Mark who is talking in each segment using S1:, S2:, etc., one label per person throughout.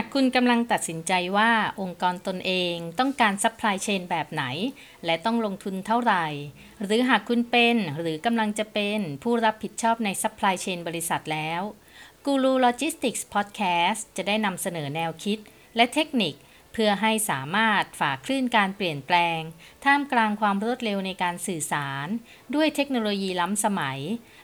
S1: หากคุณกำลังตัดสินใจว่าองค์กรตนเองต้องการ supply chain แบบไหน และต้องลงทุนเท่าไหร่ หรือหากคุณเป็นหรือกำลังจะเป็นผู้รับผิดชอบใน supply chain บริษัทแล้วกูรูโลจิสติกส์พอดแคสต์จะได้นำเสนอแนวคิด และเทคนิคเพื่อให้สามารถฝ่าคลื่นการเปลี่ยนแปลง ท่ามกลางความรวดเร็วในการสื่อสาร ด้วยเทคโนโลยีล้ำสมัย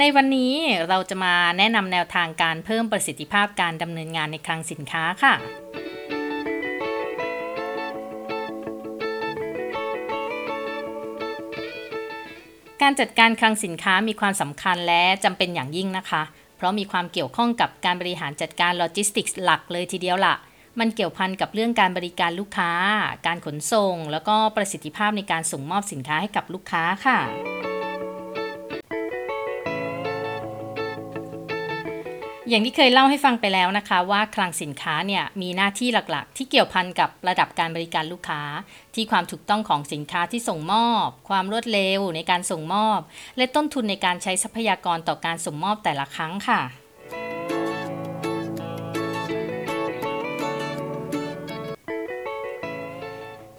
S1: ในวันนี้เราจะมาแนะนำแนวทางการเพิ่มประสิทธิภาพการดำเนินงานในคลังสินค้าค่ะ การจัดการคลังสินค้ามีความสำคัญและจำเป็นอย่างยิ่งนะคะ เพราะมีความเกี่ยวข้องกับการบริหารจัดการโลจิสติกส์หลักเลยทีเดียวละค่ะ มันเกี่ยวพันกับเรื่องการบริการลูกค้า การขนส่ง แล้วก็ประสิทธิภาพในการส่งมอบสินค้าให้กับลูกค้าค่ะ อย่างที่เคยเล่าให้ฟังไปแล้วนะคะว่าคลังสินค้าเนี่ยมีหน้าที่หลักๆ ที่เกี่ยวพันกับระดับการบริการลูกค้า ที่ความถูกต้องของสินค้าที่ส่งมอบ ความรวดเร็วในการส่งมอบ และต้นทุนในการใช้ทรัพยากรต่อการส่งมอบแต่ละครั้งค่ะ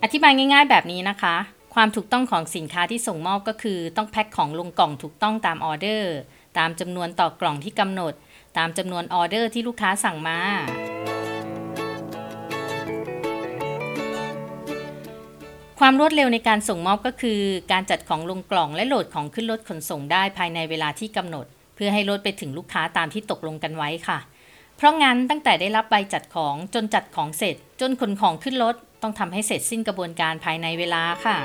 S1: อธิบายง่าย ๆ แบบนี้นะคะ ความถูกต้องของสินค้าที่ส่งมอบก็คือ ต้องแพ็คของลงกล่องถูกต้องตามออเดอร์ ตามจำนวนต่อกล่องที่กำหนด ตามจำนวนออเดอร์ที่ลูกค้าสั่งมา ความรวดเร็วในการส่งมอบก็คือ การจัดของลงกล่องและโหลดของขึ้นรถขนส่งได้ภายในเวลาที่กำหนด เพื่อให้รถไปถึงลูกค้าตามที่ตกลงกันไว้ค่ะ เพราะงั้นตั้งแต่ได้รับใบจัดของจนจัดของเสร็จ จนขนของขึ้นรถต้องทำให้เสร็จสิ้นกระบวนการภายในเวลาค่ะ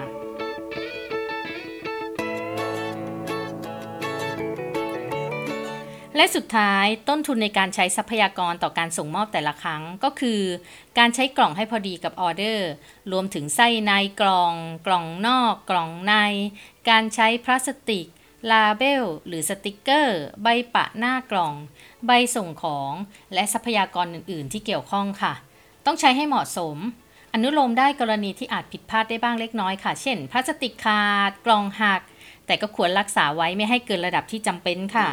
S1: และสุดท้ายต้นทุนในการใช้ทรัพยากรต่อการส่งมอบแต่ละครั้งก็คือ การใช้กล่องให้พอดีกับออเดอร์ รวมถึงไส้ในกล่อง กล่องนอก กล่องใน การใช้พลาสติก ลาเบล หรือสติกเกอร์ ใบปะหน้ากล่อง ใบส่งของ และทรัพยากรอื่น ๆ ที่เกี่ยวข้องค่ะ ต้องใช้ให้เหมาะสม อนุโลมได้กรณีที่อาจผิดพลาดได้บ้างเล็กน้อยค่ะ เช่น พลาสติกขาด กล่องหัก แต่ก็ควรรักษาไว้ไม่ให้เกินระดับที่จำเป็นค่ะ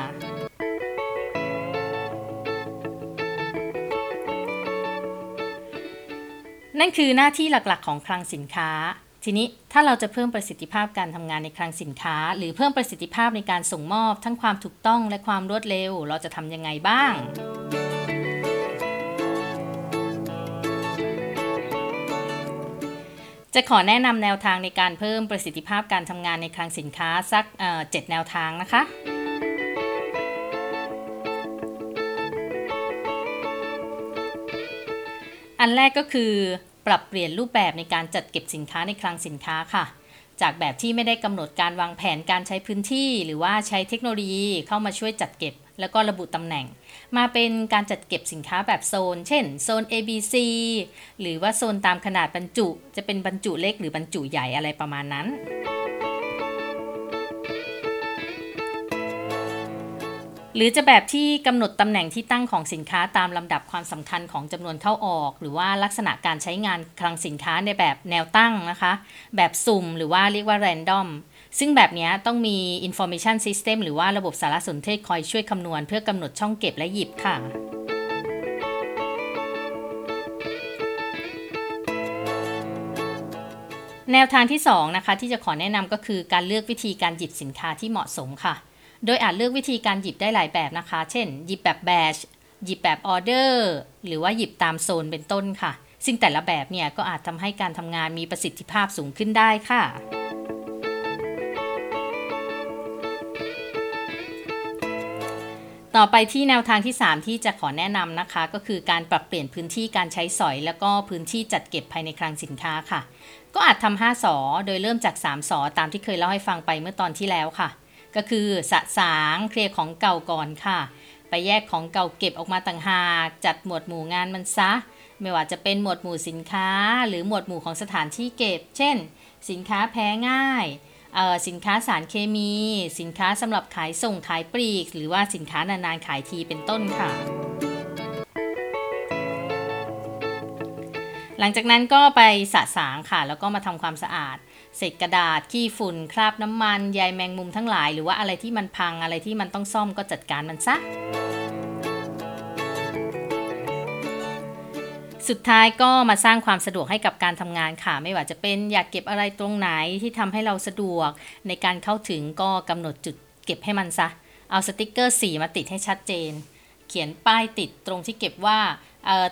S1: นั่นคือหน้าที่หลักๆ ของคลังสินค้า ทีนี้ถ้าเราจะเพิ่มประสิทธิภาพการทำงานในคลังสินค้า หรือเพิ่มประสิทธิภาพในการส่งมอบ ทั้งความถูกต้องและความรวดเร็ว เราจะทำยังไงบ้างจะขอแนะนำแนวทางในการเพิ่มประสิทธิภาพการทำงานในคลังสินค้าสักเจ็ดแนวทางนะคะ อันแรกก็คือ ปรับเปลี่ยนรูปแบบในการจัดเก็บสินค้าในคลังสินค้าค่ะ จากแบบที่ไม่ได้กำหนดการวางแผนการใช้พื้นที่ หรือว่าใช้เทคโนโลยีเข้ามาช่วยจัดเก็บ แล้วก็ระบุตำแหน่ง มาเป็นการจัดเก็บสินค้าแบบโซน เช่นโซน A B C หรือว่าโซนตามขนาดบรรจุ จะเป็นบรรจุเล็กหรือบรรจุใหญ่อะไรประมาณนั้น หรือจะแบบที่กำหนดตำแหน่งที่ตั้งของสินค้าตามลำดับความสำคัญของจำนวนเข้าออก หรือว่าลักษณะการใช้งานคลังสินค้าในแบบแนวตั้งนะคะ แบบสุ่มหรือว่าเรียกว่า random ซึ่งแบบนี้ต้องมี information system หรือว่าระบบสารสนเทศคอยช่วยคำนวณ เพื่อกำหนดช่องเก็บและหยิบค่ะแนวทางที่2นะคะที่จะขอแนะนำก็คือการเลือกวิธีการหยิบสินค้าที่เหมาะสมค่ะ โดยอาจเลือกวิธีการหยิบได้หลายแบบนะคะ เช่น หยิบแบบแบชหยิบแบบออเดอร์ หรือว่าหยิบตามโซนเป็นต้นค่ะ ซึ่งแต่ละแบบเนี่ยก็อาจทำให้การทำงานมีประสิทธิภาพสูงขึ้นได้ค่ะต่อไปที่แนวทางที่ 3 ที่จะขอแนะนำนะคะ ก็คือการปรับเปลี่ยนพื้นที่การใช้สอย แล้วก็พื้นที่จัดเก็บภายในคลังสินค้าค่ะ ก็อาจทำ5สอโดยเริ่มจาก 3สอตามที่เคยเล่าให้ฟังไปเมื่อตอนที่แล้วค่ะ ก็คือสะสางเคลียร์ของเก่าก่อนค่ะ ไปแยกของเก่าเก็บออกมาต่างหาก จัดหมวดหมู่งานมันซะ ไม่ว่าจะเป็นหมวดหมู่สินค้า หรือหมวดหมู่ของสถานที่เก็บ เช่น สินค้าแพ้ง่ายสินค้าสารเคมี สินค้าสำหรับขายส่งขายปลีก หรือว่าสินค้านานๆขายทีเป็นต้นค่ะหลังจากนั้นก็ไปสะสางค่ะ แล้วก็มาทำความสะอาด เศษกระดาษขี้ฝุ่น คราบน้ำมันใยแมงมุมทั้งหลาย หรือว่าอะไรที่มันพังอะไรที่มันต้องซ่อมก็จัดการมันซะ สุดท้ายก็มาสร้างความสะดวกให้กับการทำงานค่ะ ไม่ว่าจะเป็นอยากเก็บอะไรตรงไหนที่ทำให้เราสะดวก ในการเข้าถึงก็กำหนดจุดเก็บให้มันซะ เอาสติกเกอร์สีมาติดให้ชัดเจน เขียนป้ายติดตรงที่เก็บว่า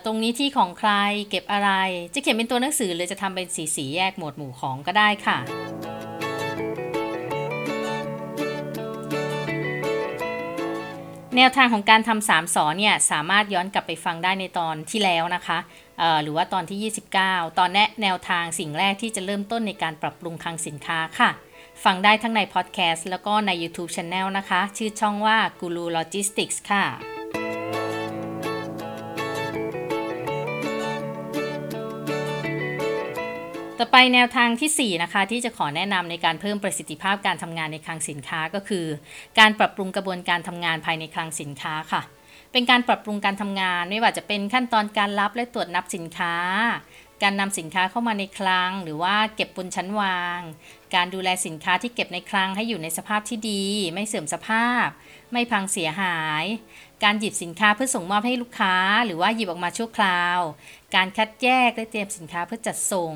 S1: ตรงนี้ที่ของใครเก็บอะไร จะเขียนเป็นตัวหนังสือหรือจะทำเป็นสีสีแยกหมวดหมู่ของก็ได้ค่ะ แนวทางของการทำสามสอนเนี่ยสามารถย้อนกลับไปฟังได้ในตอนที่แล้วนะคะหรือว่าตอนที่ 29 ตอนแนะแนวทางสิ่งแรกที่จะเริ่มต้นในการปรับปรุงคลังสินค้าค่ะ ฟังได้ทั้งในพอดแคสต์แล้วก็ใน YouTube Channel นะคะ ชื่อช่องว่า Guru Logistics ค่ะ ต่อไปแนวทางทีสี่ 4 นะคะที่จะขอแนะนำในการเพิ่มประสิทธิภาพการทำงานในคลังสินค้าก็คือ การปรับปรุงกระบวนการทำงานภายในคลังสินค้าค่ะ เป็นการปรับปรุงการทำงาน ไม่ว่าจะเป็นขั้นตอนการรับและตรวจนับสินค้า การนำสินค้าเข้ามาในคลัง หรือว่าเก็บบนชั้นวาง การดูแลสินค้าที่เก็บในคลังให้อยู่ในสภาพที่ดี ไม่เสื่อมสภาพ ไม่พังเสียหาย การหยิบสินค้าเพื่อส่งมอบให้ลูกค้า หรือว่าหยิบออกมาชั่วคราว การคัดแยกและเตรียมสินค้าเพื่อจัดส่ง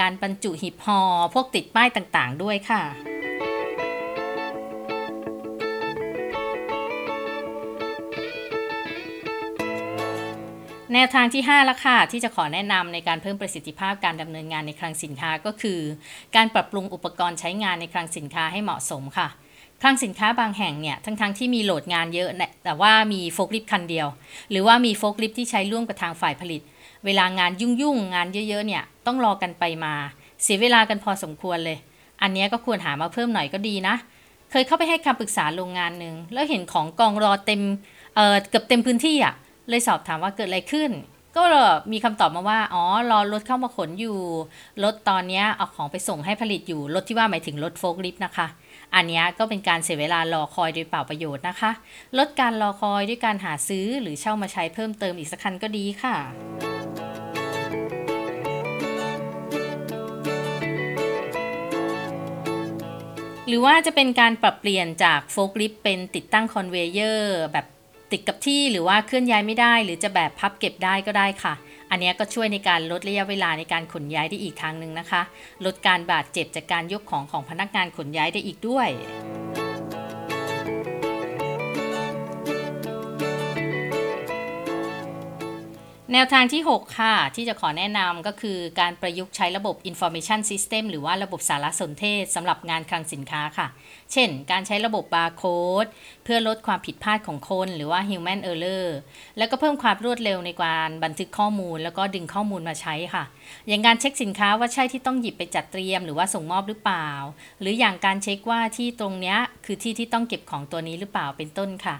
S1: การบรรจุหีบห่อพวกติดป้ายต่างๆ ด้วยค่ะแนวทางที่5ละค่ะที่จะขอแนะนำในการเพิ่มประสิทธิภาพการดำเนินงานในคลังสินค้าก็คือ การปรับปรุงอุปกรณ์ใช้งานในคลังสินค้าให้เหมาะสมค่ะ คลังสินค้าบางแห่งเนี่ยทั้งๆที่มี load งานเยอะเนี่ยแต่ว่ามีโฟล์ลิฟต์คันเดียว หรือว่ามีโฟล์ลิฟต์ที่ใช้ร่วมกับทางฝ่ายผลิต เวลางานยุ่งๆงานเยอะๆเนี่ยต้องรอกันไปมา เสียเวลากันพอสมควรเลย อันนี้ก็ควรหามาเพิ่มหน่อยก็ดีนะ เคยเข้าไปให้คำปรึกษาโรงงานหนึ่งแล้วเห็นของกองรอเต็มเอ่อเกือบเต็มพื้นที่อะเลยสอบถามว่าเกิดอะไรขึ้น ก็มีคำตอบมาว่า อ๋อ รอรถเข้ามาขนอยู่ รถตอนนี้เอาของไปส่งให้ผลิตอยู่ รถที่ว่าหมายถึงรถโฟล์คลิฟต์นะคะ อันนี้ก็เป็นการเสียเวลารอคอยโดยเปล่าประโยชน์นะคะ ลดการรอคอยด้วยการหาซื้อหรือเช่ามาใช้เพิ่มเติมอีกสักคันก็ดีค่ะหรือว่าจะเป็นการปรับเปลี่ยนจากโฟล์คลิฟเป็นติดตั้ง conveyor แบบติดกับที่หรือว่าเคลื่อนย้ายไม่ได้ หรือจะแบบพับเก็บได้ก็ได้ค่ะ อันนี้ก็ช่วยในการลดระยะเวลาในการขนย้ายได้อีกทางหนึ่งนะคะ ลดการบาดเจ็บจากการยกของของพนักงานขนย้ายได้อีกด้วย แนวทางที่ 6 ค่ะ ที่จะขอแนะนำก็คือการประยุกต์ใช้ระบบ Information System หรือว่าระบบสารสนเทศสำหรับงานคลังสินค้าค่ะ เช่น การใช้ระบบบาร์โค้ดเพื่อลดความผิดพลาดของคน หรือว่า Human Error แล้วก็เพิ่มความรวดเร็วในการบันทึกข้อมูล แล้วก็ดึงข้อมูลมาใช้ค่ะ อย่างการเช็คสินค้าว่าใช่ที่ต้องหยิบไปจัดเตรียม หรือว่าส่งมอบหรือเปล่า หรืออย่างการเช็คว่าที่ตรงเนี้ยคือที่ที่ต้องเก็บของตัวนี้หรือเปล่าเป็นต้นค่ะ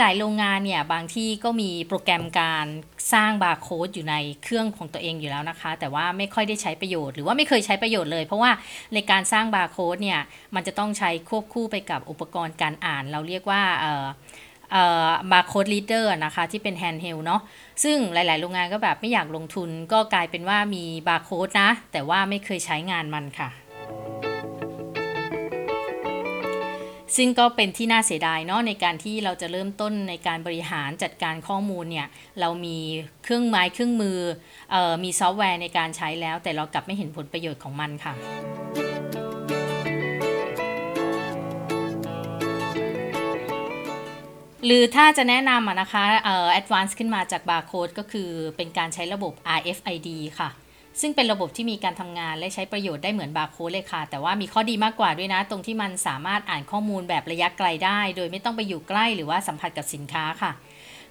S1: หลาย ๆ โรงงานเนี่ยบางที่ก็มีโปรแกรมการสร้างบาร์โค้ดอยู่ในเครื่องของตัวเองอยู่แล้วนะคะ แต่ว่าไม่ค่อยได้ใช้ประโยชน์หรือว่าไม่เคยใช้ประโยชน์เลย เพราะว่าในการสร้างบาร์โค้ดเนี่ยมันจะต้องใช้ควบคู่ไปกับอุปกรณ์การอ่าน เราเรียกว่าเอ่อเอ่อ barcode reader นะคะที่เป็น handheld เนาะซึ่งหลาย ๆ โรงงานก็แบบไม่อยากลงทุนก็กลายเป็นว่ามีบาร์โค้ดนะ แต่ว่าไม่เคยใช้งานมันค่ะ ซึ่งก็เป็นที่น่าเสียดายเนาะในการที่เราจะเริ่มต้นในการบริหารจัดการข้อมูลเนี่ยเรามีเครื่องไม้เครื่องมือเอ่อมีซอฟต์แวร์ในการใช้แล้ว แต่เรากลับไม่เห็นผลประโยชน์ของมันค่ะหรือถ้าจะแนะนำนะคะเอ่อ advance ขึ้นมาจากบาร์โค้ดก็คือเป็นการใช้ระบบ RFID ค่ะ ซึ่งเป็นระบบที่มีการทำงานและใช้ประโยชน์ได้เหมือนบาร์โค้ดเลยค่ะ แต่ว่ามีข้อดีมากกว่าด้วยนะ ตรงที่มันสามารถอ่านข้อมูลแบบระยะไกลได้ โดยไม่ต้องไปอยู่ใกล้หรือว่าสัมผัสกับสินค้าค่ะ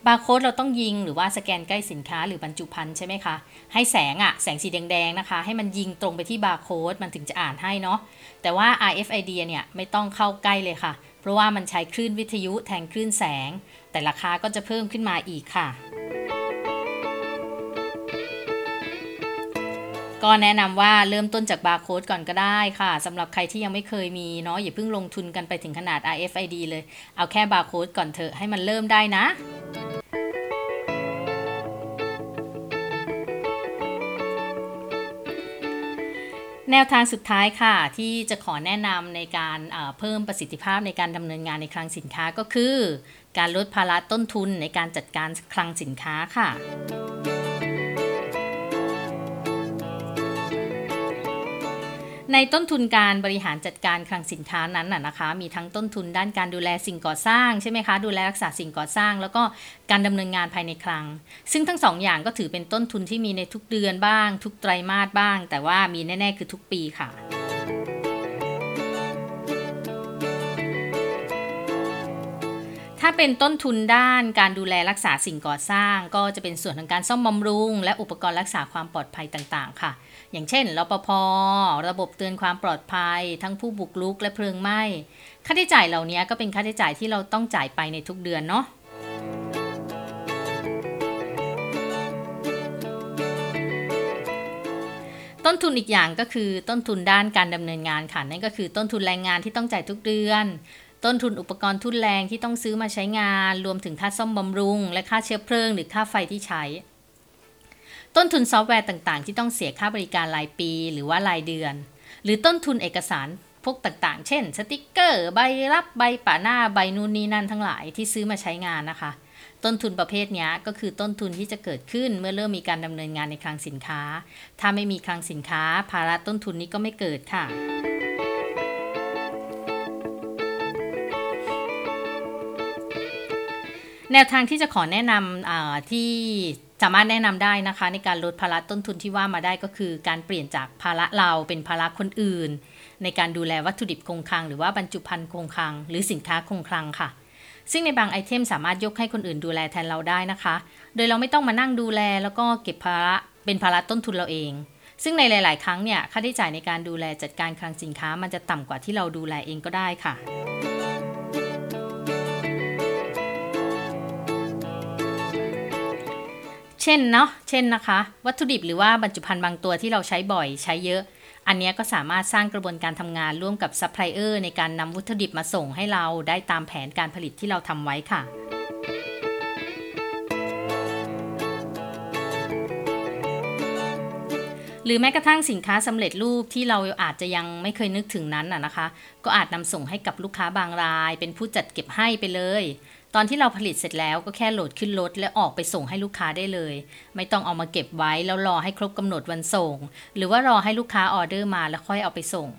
S1: บาร์โค้ดเราต้องยิงหรือว่าสแกนใกล้สินค้าหรือบรรจุภัณฑ์ใช่ไหมคะ ให้แสงอะแสงสีแดงๆนะคะ ให้มันยิงตรงไปที่บาร์โค้ดมันถึงจะอ่านให้เนาะ แต่ว่า RFID เนี่ยไม่ต้องเข้าใกล้เลยค่ะ เพราะว่ามันใช้คลื่นวิทยุแทนคลื่นแสง แต่ราคาก็จะเพิ่มขึ้นมาอีกค่ะ ก็แนะนำว่าเริ่มต้นจากบาร์โค้ดก่อนก็ได้ค่ะสำหรับใครที่ยังไม่เคยมีเนาะอย่าเพิ่งลงทุนกันไปถึงขนาด RFID เลย เอาแค่บาร์โค้ดก่อนเถอะให้มันเริ่มได้นะแนวทางสุดท้ายค่ะ ที่จะขอแนะนำในการเเพิ่มประสิทธิภาพในการดำเนินงานในคลังสินค้าก็คือ การลดภาระต้นทุนในการจัดการคลังสินค้าค่ะ ในต้นทุนการบริหารจัดการคลังสินค้านั้นน่ะนะคะ มีทั้งต้นทุนด้านการดูแลสิ่งก่อสร้างใช่ไหมคะ ดูแลรักษาสิ่งก่อสร้าง แล้วก็การดำเนินงานภายในคลัง ซึ่งทั้งสองอย่างก็ถือเป็นต้นทุนที่มีในทุกเดือนบ้าง ทุกไตรมาสบ้าง แต่ว่ามีแน่ ๆ คือทุกปีค่ะถ้าเป็นต้นทุนด้านการดูแลรักษาสิ่งก่อสร้าง ก็จะเป็นส่วนของการซ่อมบำรุง และอุปกรณ์รักษาความปลอดภัยต่าง ๆ ค่ะ อย่างเช่นรปภระบบเตือนความปลอดภัย ทั้งผู้บุกรุกและเพลิงไหม้ค่าใช้จ่ายเหล่านี้ก็เป็นค่าใช้จ่ายที่เราต้องจ่ายไปในทุกเดือนเนาะต้นทุนอีกอย่างก็คือต้นทุนด้านการดำเนินงานค่ะนั่นก็คือต้นทุนแรงงานที่ต้องจ่ายทุกเดือน ต้นทุนอุปกรณ์ทุนแรงที่ต้องซื้อมาใช้งาน รวมถึงค่าซ่อมบำรุง และค่าเชื้อเพลิง หรือค่าไฟที่ใช้ ต้นทุนซอฟต์แวร์ต่างๆ ที่ต้องเสียค่าบริการรายปี หรือว่ารายเดือน หรือต้นทุนเอกสารพวกต่างๆ เช่น สติกเกอร์ ใบรับใบปะหน้าใบนู่นนี่นั่นทั้งหลายที่ซื้อมาใช้งานนะคะ ต้นทุนประเภทนี้ก็คือต้นทุนที่จะเกิดขึ้นเมื่อเริ่มมีการดำเนินงานในคลังสินค้า ถ้าไม่มีคลังสินค้า ภาระต้นทุนนี้ก็ไม่เกิดค่ะ แนวทางที่จะขอแนะนำที่สามารถแนะนำได้นะคะ ในการลดภาระต้นทุนที่ว่ามาได้ก็คือ การเปลี่ยนจากภาระเราเป็นภาระคนอื่น ในการดูแลวัตถุดิบคงคลัง หรือว่าบรรจุภัณฑ์คงคลัง หรือสินค้าคงคลังค่ะ ซึ่งในบางไอเทมสามารถยกให้คนอื่นดูแลแทนเราได้นะคะ โดยเราไม่ต้องมานั่งดูแล แล้วก็เก็บภาระเป็นภาระต้นทุนเราเอง ซึ่งในหลาย ๆ ครั้งเนี่ยค่าใช้จ่ายในการดูแลจัดการคลังสินค้า มันจะต่ำกว่าที่เราดูแลเองก็ได้ค่ะ เช่นเนาะเช่นนะคะ วัตถุดิบหรือว่าบรรจุภัณฑ์บางตัวที่เราใช้บ่อยใช้เยอะ อันนี้ก็สามารถสร้างกระบวนการทำงานร่วมกับซัพพลายเออร์ในการนำวัตถุดิบมาส่งให้เราได้ตามแผนการผลิตที่เราทำไว้ค่ะหรือแม้กระทั่งสินค้าสำเร็จรูปที่เราอาจจะยังไม่เคยนึกถึงนั้นนะคะ ก็อาจนำส่งให้กับลูกค้าบางราย เป็นผู้จัดเก็บให้ไปเลย ตอนที่เราผลิตเสร็จแล้วก็แค่โหลดขึ้นรถและออกไปส่งให้ลูกค้าได้เลย ไม่ต้องเอามาเก็บไว้แล้วรอให้ครบกำหนดวันส่ง หรือว่ารอให้ลูกค้าออเดอร์มาแล้วค่อยเอาไปส่ง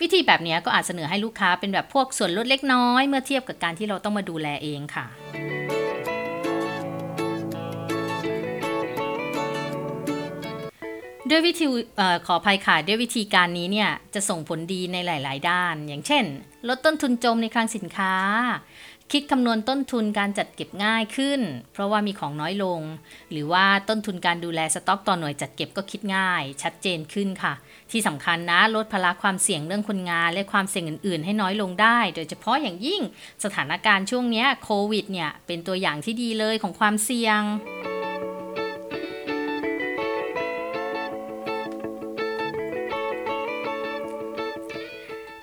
S1: วิธีแบบนี้ก็อาจเสนอให้ลูกค้าเป็นแบบพวกส่วนลดเล็กน้อย เมื่อเทียบกับการที่เราต้องมาดูแลเองค่ะด้วยวิธีออขออภัยค่ะด้วยวิธีการนี้เนี่ยจะส่งผลดีในหลาย ๆ ด้าน อย่างเช่น ลดต้นทุนจมในคลังสินค้า คิดคำนวณต้นทุนการจัดเก็บง่ายขึ้น เพราะว่ามีของน้อยลง หรือว่าต้นทุนการดูแลสต็อกต่อหน่วยจัดเก็บก็คิดง่าย ชัดเจนขึ้นค่ะ ที่สำคัญนะลดภาระความเสี่ยงเรื่องคนงาน และความเสี่ยงอื่น ๆ ให้น้อยลงได้ โดยเฉพาะอย่างยิ่งสถานการณ์ช่วงนี้โควิดเนี่ยเป็นตัวอย่างที่ดีเลยของความเสี่ยง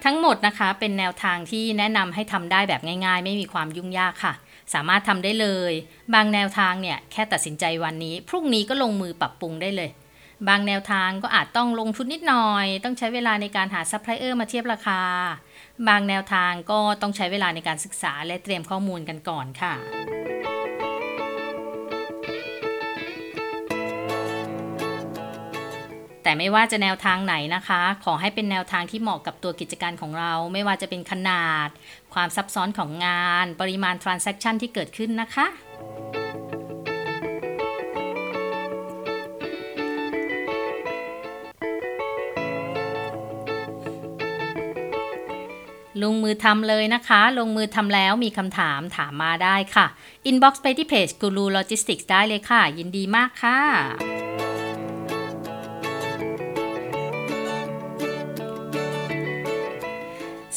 S1: ทั้งหมดนะคะเป็นแนวทางที่แนะนำให้ทำได้แบบง่าย ๆ ไม่มีความยุ่งยากค่ะ สามารถทำได้เลย บางแนวทางเนี่ยแค่ตัดสินใจวันนี้ พรุ่งนี้ก็ลงมือปรับปรุงได้เลย บางแนวทางก็อาจต้องลงทุนนิดหน่อย ต้องใช้เวลาในการหาซัพพลายเออร์มาเทียบราคา บางแนวทางก็ต้องใช้เวลาในการศึกษาและเตรียมข้อมูลกันก่อนค่ะ แต่ไม่ว่าจะแนวทางไหนนะคะ ขอให้เป็นแนวทางที่เหมาะกับตัวกิจการของเรา ไม่ว่าจะเป็นขนาด ความซับซ้อนของงาน ปริมาณ transaction ที่เกิดขึ้นนะคะลงมือทำเลยนะคะ ลงมือทำแล้วมีคำถามถามมาได้ค่ะ inbox ไปที่เพจ Guru Logistics ได้เลยค่ะ ยินดีมากค่ะ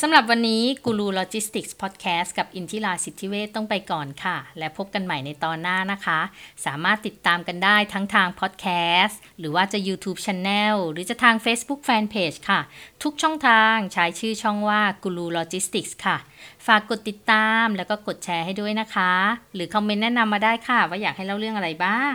S1: สำหรับวันนี้กูรูโลจิสติกส์พอดแคสต์กับอินทิราสิทธิเวทต้องไปก่อนค่ะ และพบกันใหม่ในตอนหน้านะคะ สามารถติดตามกันได้ทั้งทางพอดแคสต์หรือว่าจะ YouTube Channel หรือจะทาง Facebook Fanpage ค่ะ ทุกช่องทางใช้ชื่อช่องว่ากูรูโลจิสติกส์ค่ะ ฝากกดติดตามแล้วก็กดแชร์ให้ด้วยนะคะ หรือคอมเมนต์แนะนำมาได้ค่ะ ว่าอยากให้เล่าเรื่องอะไรบ้าง